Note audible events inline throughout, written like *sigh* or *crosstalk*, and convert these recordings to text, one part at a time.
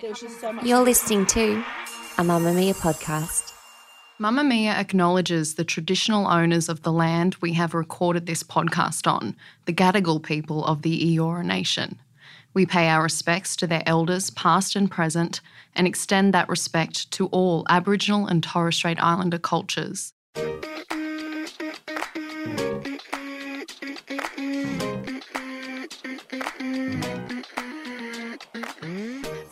There's just so much. You're listening to a Mamamia podcast. Mamamia acknowledges the traditional owners of the land we have recorded this podcast on, the Gadigal people of the Eora Nation. We pay our respects to their elders, past and present, and extend that respect to all Aboriginal and Torres Strait Islander cultures.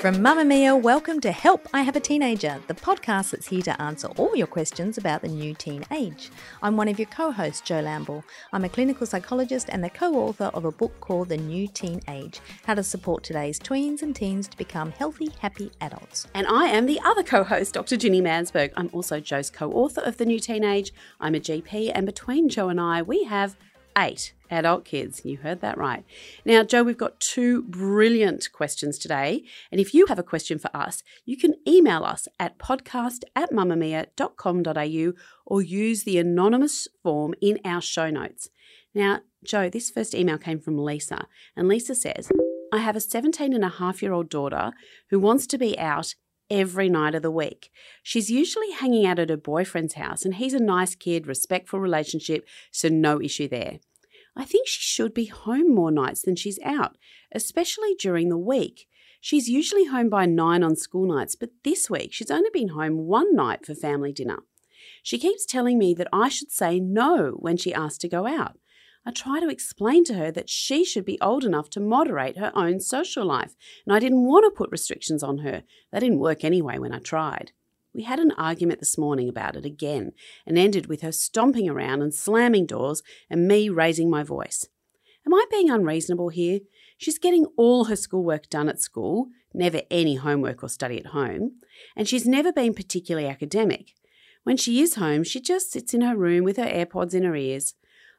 From Mamamia, welcome to Help I Have a Teenager, the podcast that's here to answer all your questions about the new teen age. I'm one of your co hosts, Jo Lamble. I'm a clinical psychologist and the co author of a book called The New Teen Age How to Support Today's Tweens and Teens to Become Healthy, Happy Adults. And I am the other co host, Dr. Ginni Mansberg. I'm also Jo's co author of The New Teen Age. I'm a GP, and between Jo and I, we have eight adult kids. You heard that right. Now, Jo, we've got two brilliant questions today. And if you have a question for us, you can email us at podcast at mamamia.com.au or use the anonymous form in our show notes. Now, Jo, this first email came from Lisa, and Lisa says, I have a 17 and a half year old daughter who wants to be out every night of the week. She's usually hanging out at her boyfriend's house, and he's a nice kid, respectful relationship, so no issue there. I think she should be home more nights than she's out, especially during the week. She's usually home by nine on school nights, but this week she's only been home one night for family dinner. She keeps telling me that I should say no when she asks to go out. I try to explain to her that she should be old enough to moderate her own social life, and I didn't want to put restrictions on her. That didn't work anyway when I tried. We had an argument this morning about it again and ended with her stomping around and slamming doors and me raising my voice. Am I being unreasonable here? She's getting all her schoolwork done at school, never any homework or study at home, and she's never been particularly academic. When she is home, she just sits in her room with her AirPods in her ears.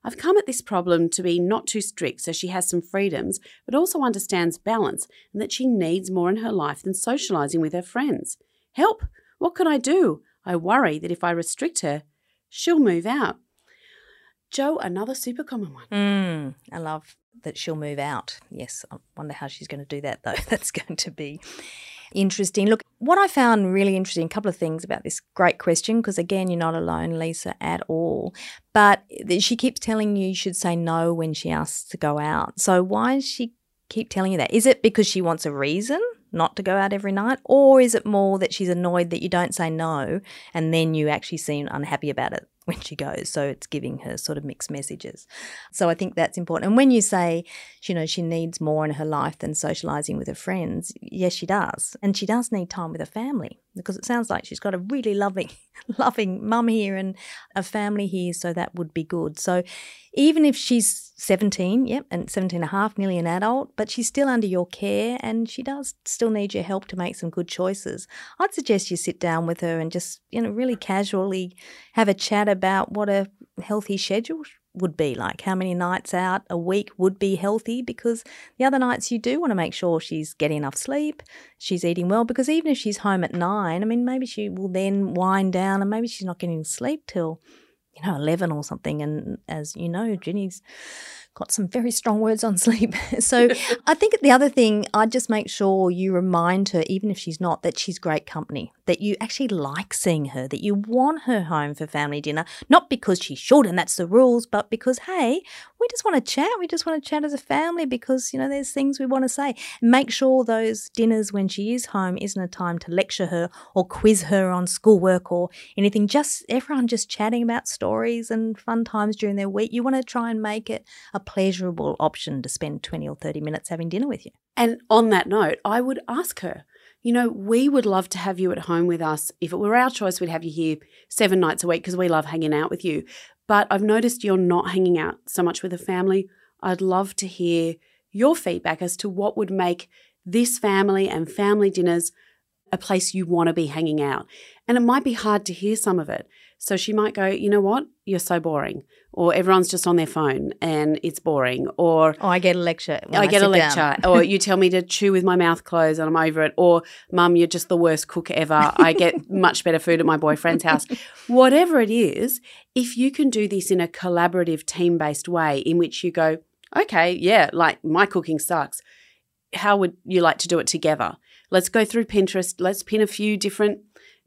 I've come at this problem to be not too strict so she has some freedoms, but also understands balance and that she needs more in her life than socialising with her friends. Help! What can I do? I worry that if I restrict her, she'll move out. Jo, another super common one. Mm, I love that she'll move out. Yes, I wonder how she's going to do that though. *laughs* That's going to be interesting. Look, what I found really interesting, a couple of things about this great question, because again, you're not alone, Lisa, at all. But she keeps telling you you should say no when she asks to go out. So why does she keep telling you that? Is it because she wants a reason? not to go out every night? Or is it more that she's annoyed that you don't say no and then you actually seem unhappy about it when she goes? So it's giving her sort of mixed messages. So I think that's important. And when you say, you know, she needs more in her life than socializing with her friends, yes, she does. And she does need time with her family because it sounds like she's got a really loving, *laughs* loving mum here and a family here. So that would be good. So even if she's 17, yep, and 17 and a half, nearly an adult, but she's still under your care and she does still need your help to make some good choices. I'd suggest you sit down with her and just, you know, really casually have a chat about what a healthy schedule would be like how many nights out a week would be healthy because the other nights you do want to make sure she's getting enough sleep she's eating well because even if she's home at nine i mean maybe she will then wind down and maybe she's not getting sleep till you know 11 or something and as you know ginni's got some very strong words on sleep. *laughs* so *laughs* I think the other thing, I'd just make sure you remind her, even if she's not, that she's great company, that you actually like seeing her, that you want her home for family dinner, not because she's short and that's the rules, but because, hey, we just want to chat. We just want to chat as a family because, you know, there's things we want to say. Make sure those dinners when she is home isn't a time to lecture her or quiz her on schoolwork or anything. Just everyone just chatting about stories and fun times during their week. You want to try and make it a pleasurable option to spend 20 or 30 minutes having dinner with you. And on that note, I would ask her, you know, we would love to have you at home with us. If it were our choice, we'd have you here seven nights a week because we love hanging out with you. But I've noticed you're not hanging out so much with the family. I'd love to hear your feedback as to what would make this family and family dinners a place you want to be hanging out. And it might be hard to hear some of it. So she might go, you know what? You're so boring. Or everyone's just on their phone and it's boring. Or oh, I get a lecture. I, I, get a lecture. or you tell me to chew with my mouth closed and I'm over it. Or mum, you're just the worst cook ever. I get *laughs* much better food at my boyfriend's house. Whatever it is, if you can do this in a collaborative, team based way in which you go, okay, yeah, like my cooking sucks. How would you like to do it together? Let's go through Pinterest, let's pin a few different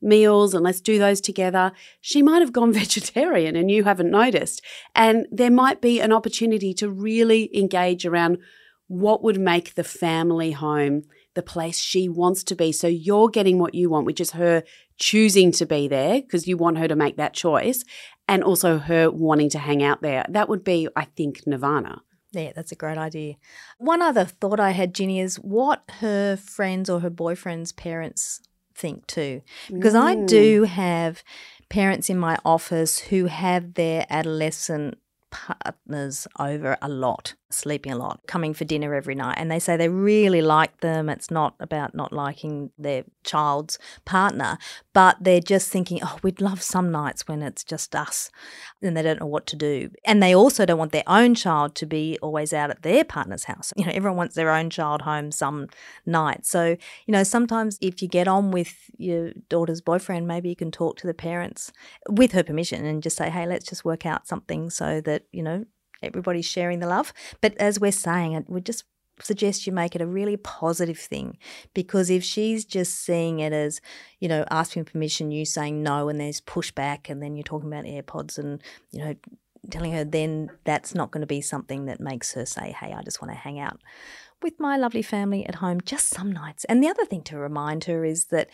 meals and let's do those together. She might have gone *laughs* vegetarian and you haven't noticed. And there might be an opportunity to really engage around what would make the family home the place she wants to be. So you're getting what you want, which is her choosing to be there because you want her to make that choice and also her wanting to hang out there. That would be, I think, Nirvana. Yeah, that's a great idea. One other thought I had, Ginni, is what her friends or her boyfriend's parents think too. Because mm. I do have parents in my office who have their adolescent partners over a lot sleeping a lot, coming for dinner every night. And they say they really like them. It's not about not liking their child's partner, but they're just thinking, oh, we'd love some nights when it's just us. And they don't know what to do. And they also don't want their own child to be always out at their partner's house. You know, everyone wants their own child home some night. So, you know, sometimes if you get on with your daughter's boyfriend, maybe you can talk to the parents with her permission and just say, hey, let's just work out something so that, you know, everybody's sharing the love. But as we're saying, it, we just suggest you make it a really positive thing because if she's just seeing it as you know asking permission you saying no and there's pushback and then you're talking about airpods and you know telling her then that's not going to be something that makes her say hey i just want to hang out with my lovely family at home just some nights and the other thing to remind her is that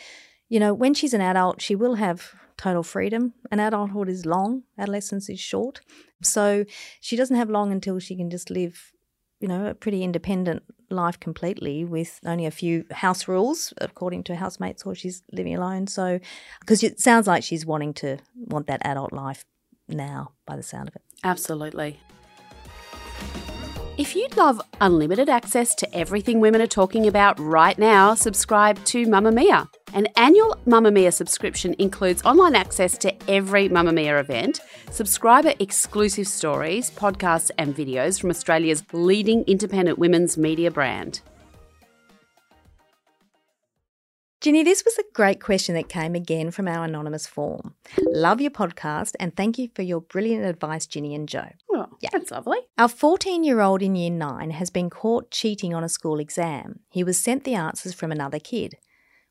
you know when she's an adult she will have total freedom. And adulthood is long, adolescence is short. So she doesn't have long until she can just live, you know, a pretty independent life completely with only a few house rules according to housemates or she's living alone. So, because it sounds like she's wanting to want that adult life now by the sound of it. Absolutely. If you'd love unlimited access to everything women are talking about right now, subscribe to Mamamia. An annual Mamamia subscription includes online access to every Mamamia event, subscriber exclusive stories, podcasts, and videos from Australia's leading independent women's media brand. Ginni, this was a great question that came again from our anonymous form. Love your podcast and thank you for your brilliant advice, Ginni and Jo. Oh, yeah. That's lovely. Our 14 year old in year nine has been caught cheating on a school exam. He was sent the answers from another kid.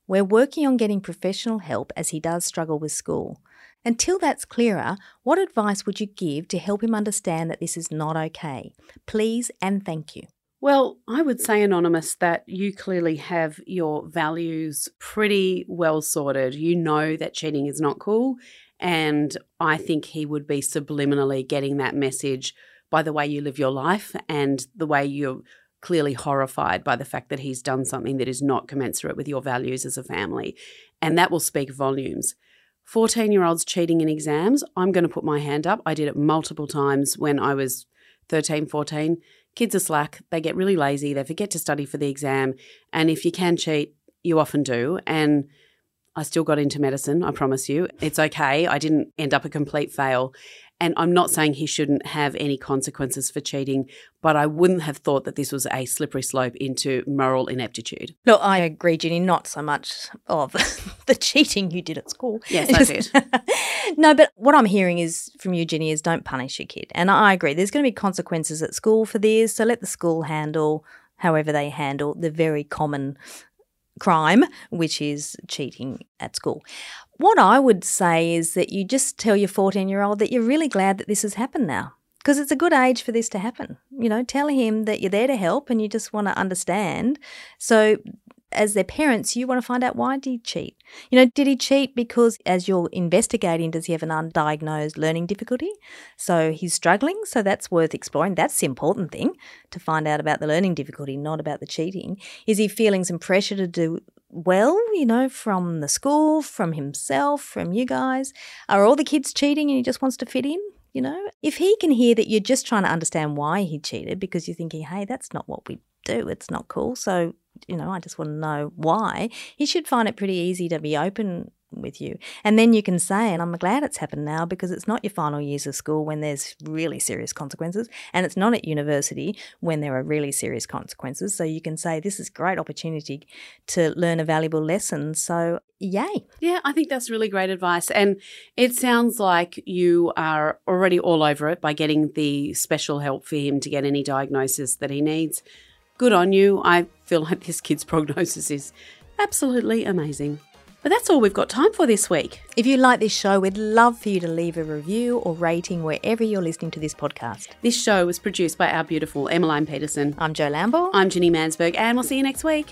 We're working on getting professional help as he does struggle with school. Until that's clearer, what advice would you give to help him understand that this is not okay? Please and thank you. Well, I would say, Anonymous, that you clearly have your values pretty well sorted. You know that cheating is not cool. And I think he would be subliminally getting that message by the way you live your life and the way you're clearly horrified by the fact that he's done something that is not commensurate with your values as a family. And that will speak volumes. 14 year olds cheating in exams, I'm going to put my hand up. I did it multiple times when I was 13, 14. Kids are slack, they get really lazy, they forget to study for the exam. And if you can cheat, you often do. And I still got into medicine, I promise you. It's okay. I didn't end up a complete fail. And I'm not saying he shouldn't have any consequences for cheating, but I wouldn't have thought that this was a slippery slope into moral ineptitude. No, I agree, Ginni. Not so much of *laughs* the cheating you did at school. Yes, I did. *laughs* no, but what I'm hearing is from you, Ginni, is don't punish your kid. And I agree. There's going to be consequences at school for this, so let the school handle however they handle the very common crime, which is cheating at school. What I would say is that you just tell your 14 year old that you're really glad that this has happened now because it's a good age for this to happen. You know, tell him that you're there to help and you just want to understand. So, as their parents, you want to find out why did he cheat? You know, did he cheat because as you're investigating, does he have an undiagnosed learning difficulty? So he's struggling. So that's worth exploring. That's the important thing to find out about the learning difficulty, not about the cheating. Is he feeling some pressure to do well, you know, from the school, from himself, from you guys? Are all the kids cheating and he just wants to fit in? You know, if he can hear that you're just trying to understand why he cheated because you're thinking, hey, that's not what we do, it's not cool. So, you know, I just want to know why, he should find it pretty easy to be open with you. And then you can say, and I'm glad it's happened now because it's not your final years of school when there's really serious consequences, and it's not at university when there are really serious consequences. So you can say, this is a great opportunity to learn a valuable lesson. So, yay. Yeah, I think that's really great advice. And it sounds like you are already all over it by getting the special help for him to get any diagnosis that he needs. Good on you. I feel like this kid's *laughs* prognosis is Absolutely amazing. But that's all we've got time for this week. If you like this show, we'd love for you to leave a review or rating wherever you're listening to this podcast. This show was produced by our beautiful Emmeline Peterson. I'm Jo Lamble. I'm Ginni Mansberg, and we'll see you next week.